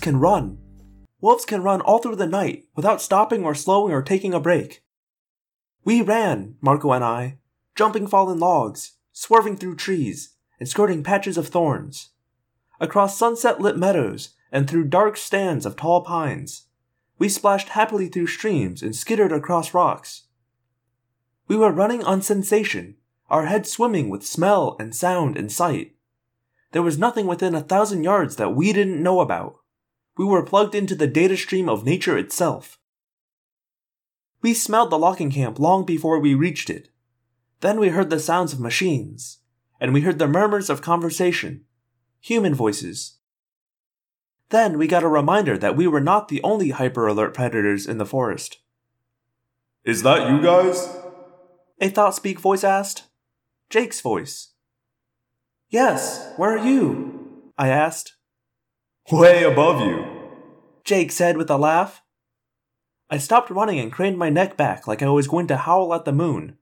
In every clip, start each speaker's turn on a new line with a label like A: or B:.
A: can run. Wolves can run all through the night without stopping or slowing or taking a break. We ran, Marco and I, jumping fallen logs, swerving through trees, and skirting patches of thorns. Across sunset lit meadows and through dark stands of tall pines. We splashed happily through streams and skittered across rocks. We were running on sensation, our heads swimming with smell and sound and sight. There was nothing within a thousand yards that we didn't know about. We were plugged into the data stream of nature itself. We smelled the logging camp long before we reached it. Then we heard the sounds of machines, and we heard the murmurs of conversation, human voices. Then we got a reminder that we were not the only hyper alert predators in the forest.
B: Is that you guys?
A: A thought speak voice asked. Jake's voice. Yes, where are you? I asked.
B: Way above you.
A: Jake said with a laugh. I stopped running and craned my neck back like I was going to howl at the moon.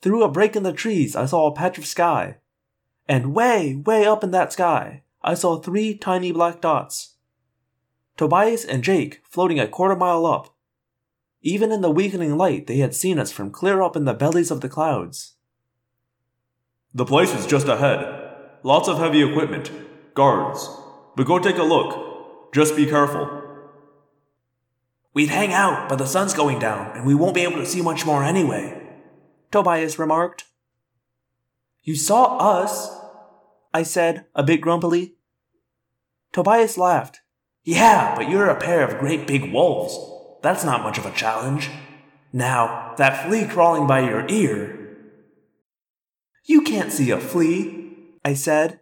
A: Through a break in the trees, I saw a patch of sky. And way, way up in that sky, I saw three tiny black dots. Tobias and Jake floating a quarter mile up. Even in the weakening light, they had seen us from clear up in the bellies of the clouds.
B: The place is just ahead. Lots of heavy equipment. Guards. But go take a look. Just be careful.
A: We'd hang out, but the sun's going down, and we won't be able to see much more anyway, Tobias remarked. You saw us, I said, a bit grumpily. Tobias laughed. Yeah, but you're a pair of great big wolves. That's not much of a challenge. Now, that flea crawling by your ear. You can't see a flea, I said.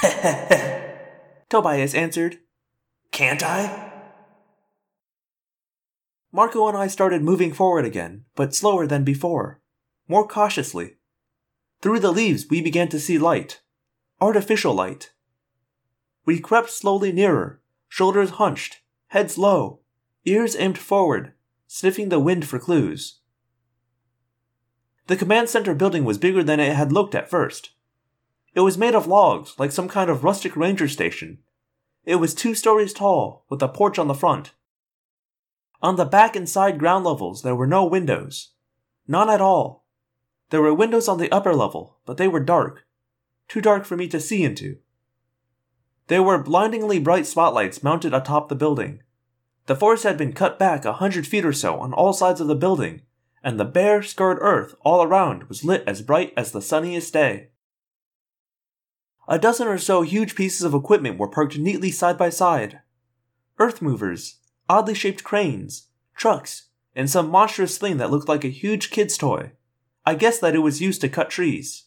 A: Tobias answered. Can't I? Marco and I started moving forward again, but slower than before, more cautiously. Through the leaves, we began to see light. Artificial light. We crept slowly nearer, shoulders hunched, heads low, ears aimed forward, sniffing the wind for clues. The command center building was bigger than it had looked at first. It was made of logs, like some kind of rustic ranger station. It was two stories tall, with a porch on the front. On the back and side ground levels, there were no windows. None at all. There were windows on the upper level, but they were dark. Too dark for me to see into. There were blindingly bright spotlights mounted atop the building. The forest had been cut back a hundred feet or so on all sides of the building, and the bare, scarred earth all around was lit as bright as the sunniest day. A dozen or so huge pieces of equipment were parked neatly side by side. Earth movers, oddly shaped cranes, trucks, and some monstrous thing that looked like a huge kid's toy. I guessed that it was used to cut trees.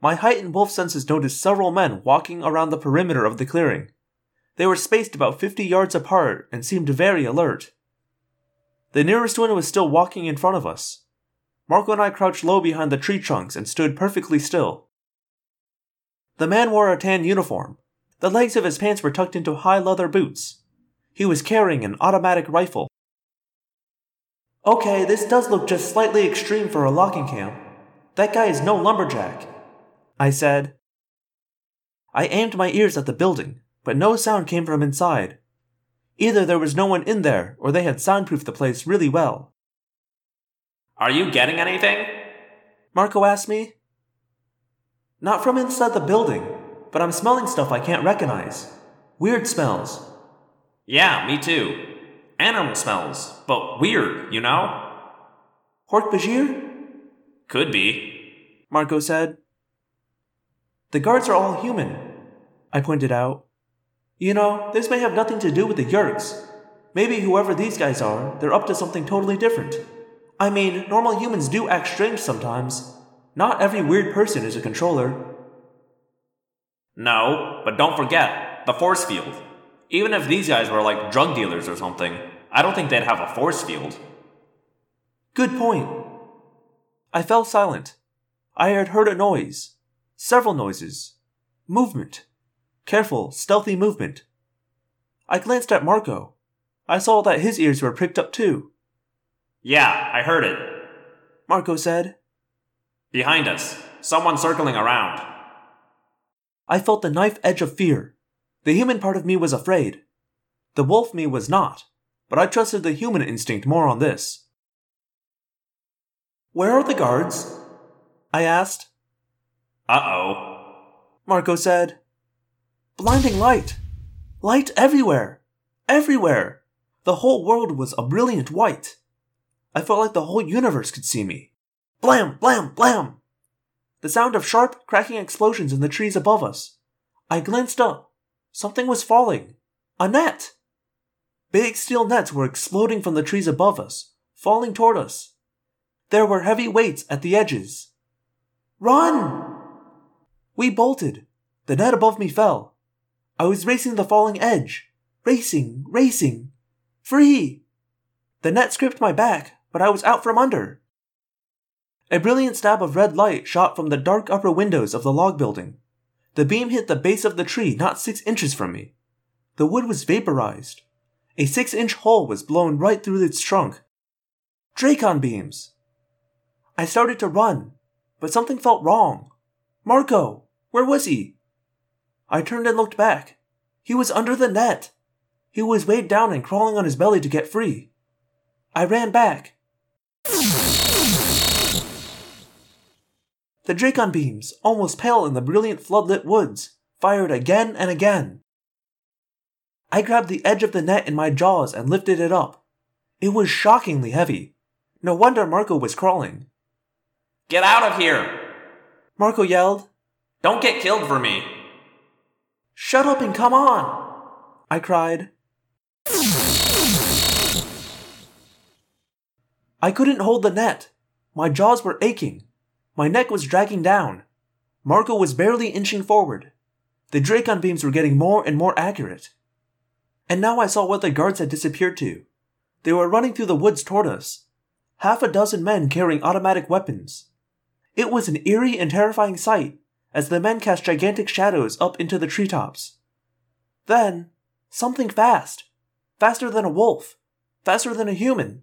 A: My heightened wolf senses noticed several men walking around the perimeter of the clearing. They were spaced about 50 yards apart and seemed very alert. The nearest one was still walking in front of us. Marco and I crouched low behind the tree trunks and stood perfectly still. The man wore a tan uniform. The legs of his pants were tucked into high leather boots. He was carrying an automatic rifle. Okay, this does look just slightly extreme for a logging camp. That guy is no lumberjack, I said. I aimed my ears at the building, but no sound came from inside. Either there was no one in there, or they had soundproofed the place really well.
C: Are you getting anything?
A: Marco asked me. Not from inside the building, but I'm smelling stuff I can't recognize. Weird smells.
C: Yeah, me too. Animal smells, but weird, you know?
A: Hork-Bajir?
C: Could be.
A: Marco said. The guards are all human, I pointed out. You know, this may have nothing to do with the Yeerks. Maybe whoever these guys are, they're up to something totally different. I mean, normal humans do act strange sometimes. Not every weird person is a controller.
C: No, but don't forget the force field. Even if these guys were like drug dealers or something, I don't think they'd have a force field.
A: Good point. I fell silent. I had heard a noise. Several noises. Movement. Careful, stealthy movement. I glanced at Marco. I saw that his ears were pricked up too.
C: Yeah, I heard it.
A: Marco said.
C: Behind us. Someone circling around.
A: I felt the knife edge of fear. The human part of me was afraid. The wolf me was not, but I trusted the human instinct more on this. Where are the guards? I asked.
C: Uh oh.
A: Marco said. Blinding light. Light everywhere. Everywhere. The whole world was a brilliant white. I felt like the whole universe could see me. Blam, blam, blam. The sound of sharp, cracking explosions in the trees above us. I glanced up. Something was falling. A net. Big steel nets were exploding from the trees above us, falling toward us. There were heavy weights at the edges. Run! We bolted. The net above me fell. I was racing the falling edge. Racing, racing. Free! The net scraped my back, but I was out from under. A brilliant stab of red light shot from the dark upper windows of the log building. The beam hit the base of the tree not six inches from me. The wood was vaporized. A six inch hole was blown right through its trunk. Dracon beams! I started to run, but something felt wrong. Marco! Where was he? I turned and looked back. He was under the net. He was weighed down and crawling on his belly to get free. I ran back. The Dracon beams, almost pale in the brilliant floodlit woods, fired again and again. I grabbed the edge of the net in my jaws and lifted it up. It was shockingly heavy. No wonder Marco was crawling.
C: Get out of here!
A: Marco yelled.
C: Don't get killed for me!
A: Shut up and come on! I cried. I couldn't hold the net. My jaws were aching. My neck was dragging down. Marco was barely inching forward. The Dracon beams were getting more and more accurate. And now I saw what the guards had disappeared to. They were running through the woods toward us. Half a dozen men carrying automatic weapons. It was an eerie and terrifying sight as the men cast gigantic shadows up into the treetops. Then, something fast. Faster than a wolf. Faster than a human.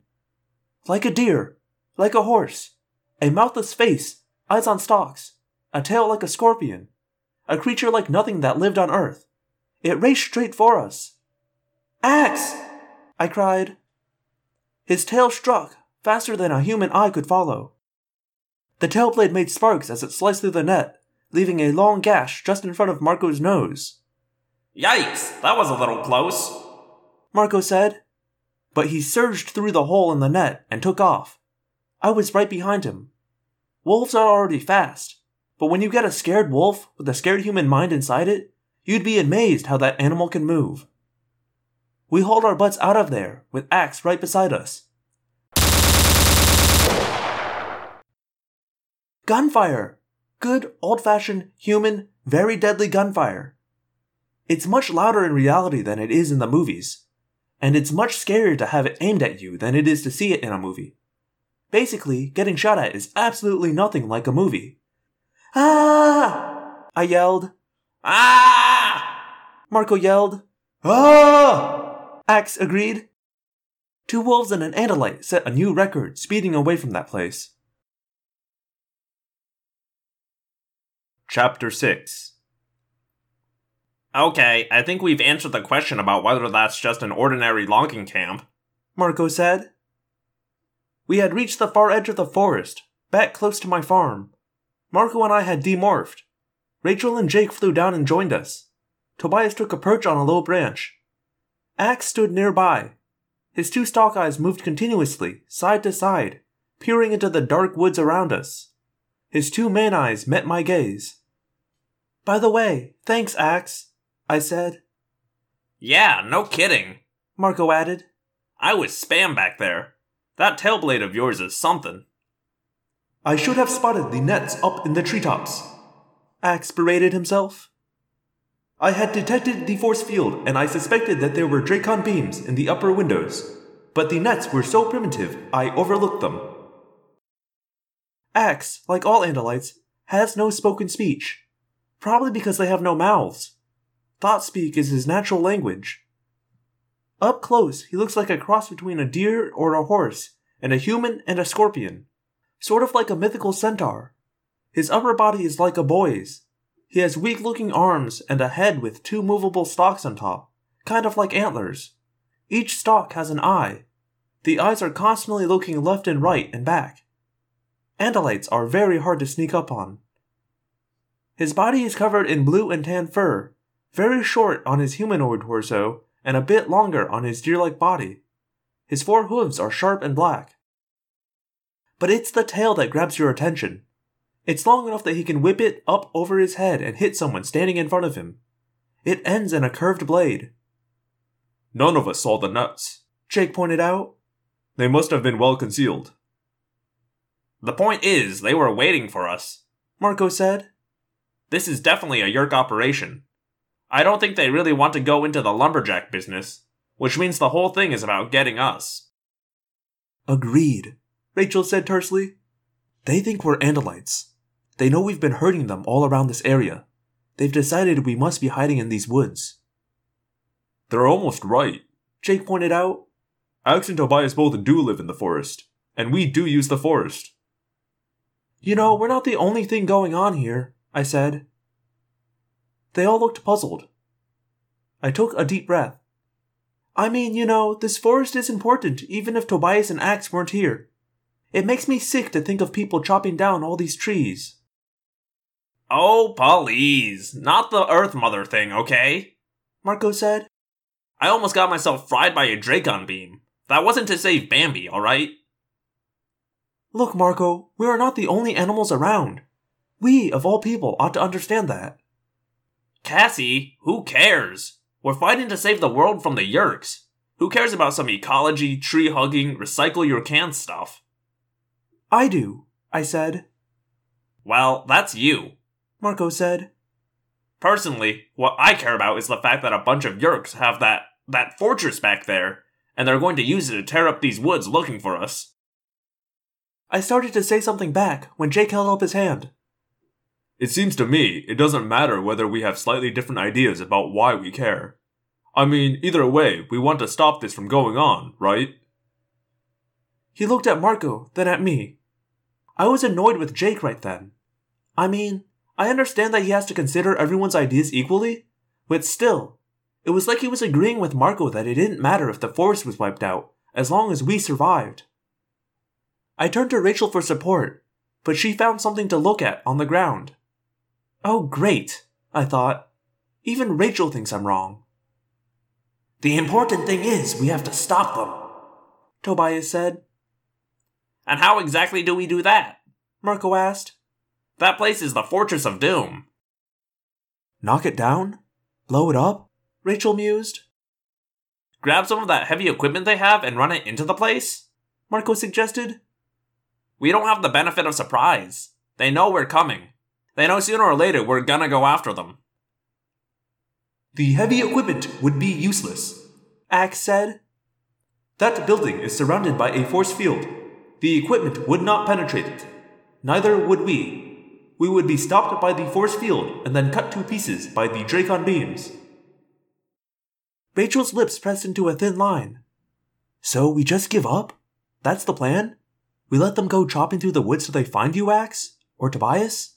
A: Like a deer. Like a horse. A mouthless face, eyes on stalks, a tail like a scorpion, a creature like nothing that lived on Earth. It raced straight for us. Ax! I cried. His tail struck, faster than a human eye could follow. The tail blade made sparks as it sliced through the net, leaving a long gash just in front of Marco's nose.
C: Yikes, that was a little close.
A: Marco said. But he surged through the hole in the net and took off. I was right behind him. Wolves are already fast, but when you get a scared wolf with a scared human mind inside it, you'd be amazed how that animal can move. We hauled our butts out of there, with Ax right beside us. Gunfire! Good, old fashioned, human, very deadly gunfire. It's much louder in reality than it is in the movies, and it's much scarier to have it aimed at you than it is to see it in a movie. Basically, getting shot at is absolutely nothing like a movie. Ah! I yelled.
C: Ah!
A: Marco yelled. Ah! Ax agreed. Two wolves and an andalite set a new record, speeding away from that place.
B: Chapter 6
C: Okay, I think we've answered the question about whether that's just an ordinary logging camp.
A: Marco said. We had reached the far edge of the forest, back close to my farm. Marco and I had demorphed. Rachel and Jake flew down and joined us. Tobias took a perch on a low branch. Ax stood nearby. His two stalk eyes moved continuously, side to side, peering into the dark woods around us. His two man eyes met my gaze. By the way, thanks, Ax, I said.
C: Yeah, no kidding.
A: Marco added.
C: I was spam back there. That tail blade of yours is something.
A: I should have spotted the nets up in the treetops. Ax berated himself. I had detected the force field and I suspected that there were Dracon beams in the upper windows, but the nets were so primitive I overlooked them. Ax, like all Andalites, has no spoken speech, probably because they have no mouths. Thought speak is his natural language. Up close, he looks like a cross between a deer or a horse and a human and a scorpion, sort of like a mythical centaur. His upper body is like a boy's. He has weak looking arms and a head with two movable stalks on top, kind of like antlers. Each stalk has an eye. The eyes are constantly looking left and right and back. Andalites are very hard to sneak up on. His body is covered in blue and tan fur, very short on his humanoid torso and a bit longer on his deer like body. His four hooves are sharp and black. But it's the tail that grabs your attention. It's long enough that he can whip it up over his head and hit someone standing in front of him. It ends in a curved blade.
B: None of us saw the nuts.
A: Jake pointed out.
B: They must have been well concealed.
C: The point is, they were waiting for us.
A: Marco said.
C: This is definitely a Yeerk operation. I don't think they really want to go into the lumberjack business, which means the whole thing is about getting us.
A: Agreed, Rachel said tersely. They think we're Andalites. They know we've been hurting them all around this area. They've decided we must be hiding in these woods.
B: They're almost right.
A: Jake pointed out.
B: Alex and Tobias both do live in the forest, and we do use the forest.
A: You know, we're not the only thing going on here, I said. They all looked puzzled. I took a deep breath. I mean, you know, this forest is important even if Tobias and Ax weren't here. It makes me sick to think of people chopping down all these trees.
C: Oh, please. Not the Earth Mother thing, okay?
A: Marco said.
C: I almost got myself fried by a Dracon beam. That wasn't to save Bambi, alright?
A: Look, Marco, we are not the only animals around. We, of all people, ought to understand that.
C: Cassie, who cares? We're fighting to save the world from the Yeerks. Who cares about some ecology, tree hugging, recycle your can stuff?
A: I do, I said.
C: Well, that's you.
A: Marco said.
C: Personally, what I care about is the fact that a bunch of Yeerks have that that fortress back there, and they're going to use it to tear up these woods looking for us.
A: I started to say something back when Jake held up his hand.
B: It seems to me it doesn't matter whether we have slightly different ideas about why we care. I mean, either way, we want to stop this from going on, right?
A: He looked at Marco, then at me. I was annoyed with Jake right then. I mean, I understand that he has to consider everyone's ideas equally, but still, it was like he was agreeing with Marco that it didn't matter if the forest was wiped out, as long as we survived. I turned to Rachel for support, but she found something to look at on the ground. Oh, great, I thought. Even Rachel thinks I'm wrong. The important thing is we have to stop them, Tobias said.
C: And how exactly do we do that?
A: Marco asked.
C: That place is the Fortress of Doom.
A: Knock it down? Blow it up? Rachel mused.
C: Grab some of that heavy equipment they have and run it into the place?
A: Marco suggested.
C: We don't have the benefit of surprise. They know we're coming. They know sooner or later we're gonna go after them.
A: The heavy equipment would be useless, Ax said. That building is surrounded by a force field. The equipment would not penetrate it. Neither would we. We would be stopped by the force field and then cut to pieces by the Dracon beams. Rachel's lips pressed into a thin line. So we just give up? That's the plan? We let them go chopping through the woods till they find you, Ax? Or Tobias?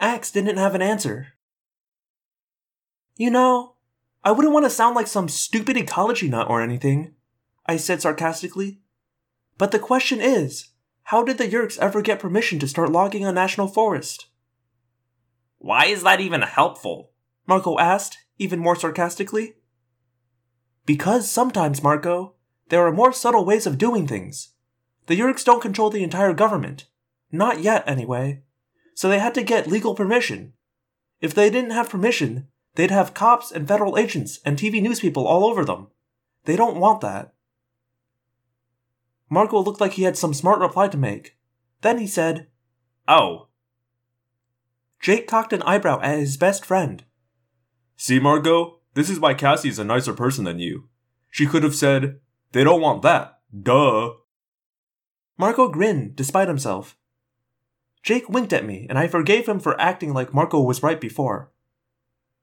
A: Ax didn't have an answer. You know, I wouldn't want to sound like some stupid ecology nut or anything, I said sarcastically. But the question is, how did the Yeerks ever get permission to start logging a national forest?
C: Why is that even helpful?
A: Marco asked, even more sarcastically. Because sometimes, Marco, there are more subtle ways of doing things. The Yeerks don't control the entire government. Not yet, anyway. So they had to get legal permission. If they didn't have permission, they'd have cops and federal agents and TV news people all over them. They don't want that. Marco looked like he had some smart reply to make. Then he said,
C: Oh.
A: Jake cocked an eyebrow at his best friend.
B: See, Marco, this is why Cassie's a nicer person than you. She could have said, They don't want that. Duh.
A: Marco grinned, despite himself. Jake winked at me, and I forgave him for acting like Marco was right before.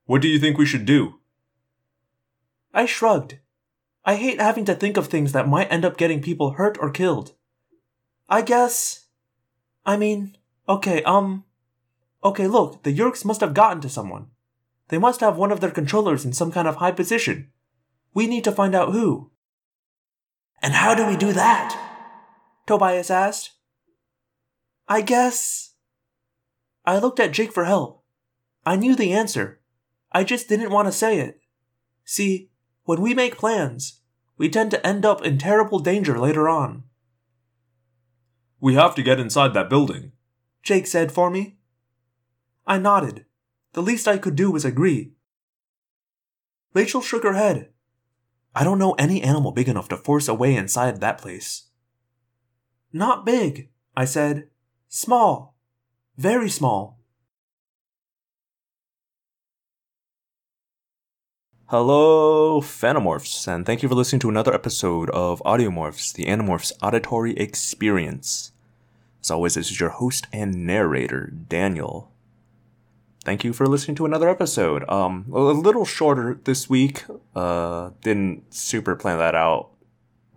B: What do you think we should do?
A: I shrugged. I hate having to think of things that might end up getting people hurt or killed. I guess. I mean, okay, um. Okay, look, the Yeerks must have gotten to someone. They must have one of their controllers in some kind of high position. We need to find out who. And how do we do that? Tobias asked. I guess. I looked at Jake for help. I knew the answer. I just didn't want to say it. See, when we make plans, we tend to end up in terrible danger later on.
B: We have to get inside that building.
A: Jake said for me. I nodded. The least I could do was agree. Rachel shook her head. I don't know any animal big enough to force a way inside that place. Not big, I said. Small. Very small. Hello, Phantomorphs, and thank you for listening to another episode of Audiomorphs, the Animorphs auditory experience. As always, this is your host and narrator, Daniel. Thank you for listening to another episode. Um, a little shorter this week. Uh, didn't super plan that out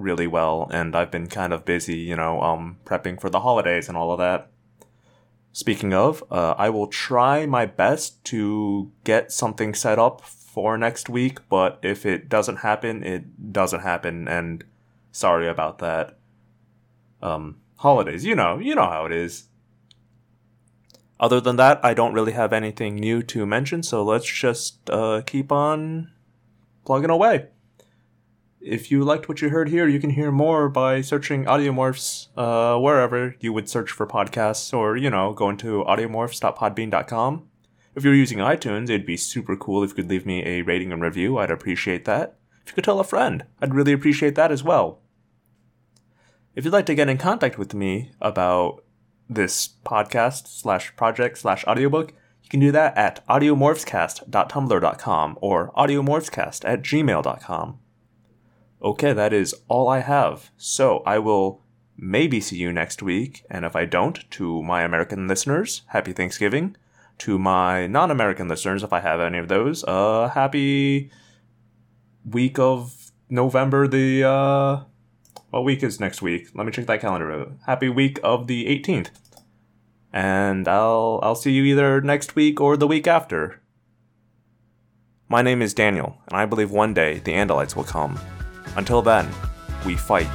A: really well, and I've been kind of busy, you know, um, prepping for the holidays and all of that. Speaking of, uh, I will try my best to get something set up for next week, but if it doesn't happen, it doesn't happen, and sorry about that. Um, holidays, you know, you know how it is. Other than that, I don't really have anything new to mention, so let's just uh, keep on plugging away. If you liked what you heard here, you can hear more by searching Audiomorphs uh, wherever you would search for podcasts, or, you know, go into audiomorphs.podbean.com. If you're using iTunes, it'd be super cool if you could leave me a rating and review. I'd appreciate that. If you could tell a friend, I'd really appreciate that as well. If you'd like to get in contact with me about this podcast slash project slash audiobook, you can do that at audiomorphscast.tumblr.com or audiomorphscast at gmail.com. Okay, that is all I have. So I will maybe see you next week, and if I don't, to my American listeners, happy Thanksgiving to my non-American listeners, if I have any of those, uh, happy week of November. The uh, what week is next week? Let me check that calendar. Happy week of the 18th, and I'll I'll see you either next week or the week after. My name is Daniel, and I believe one day the Andalites will come. Until then, we fight.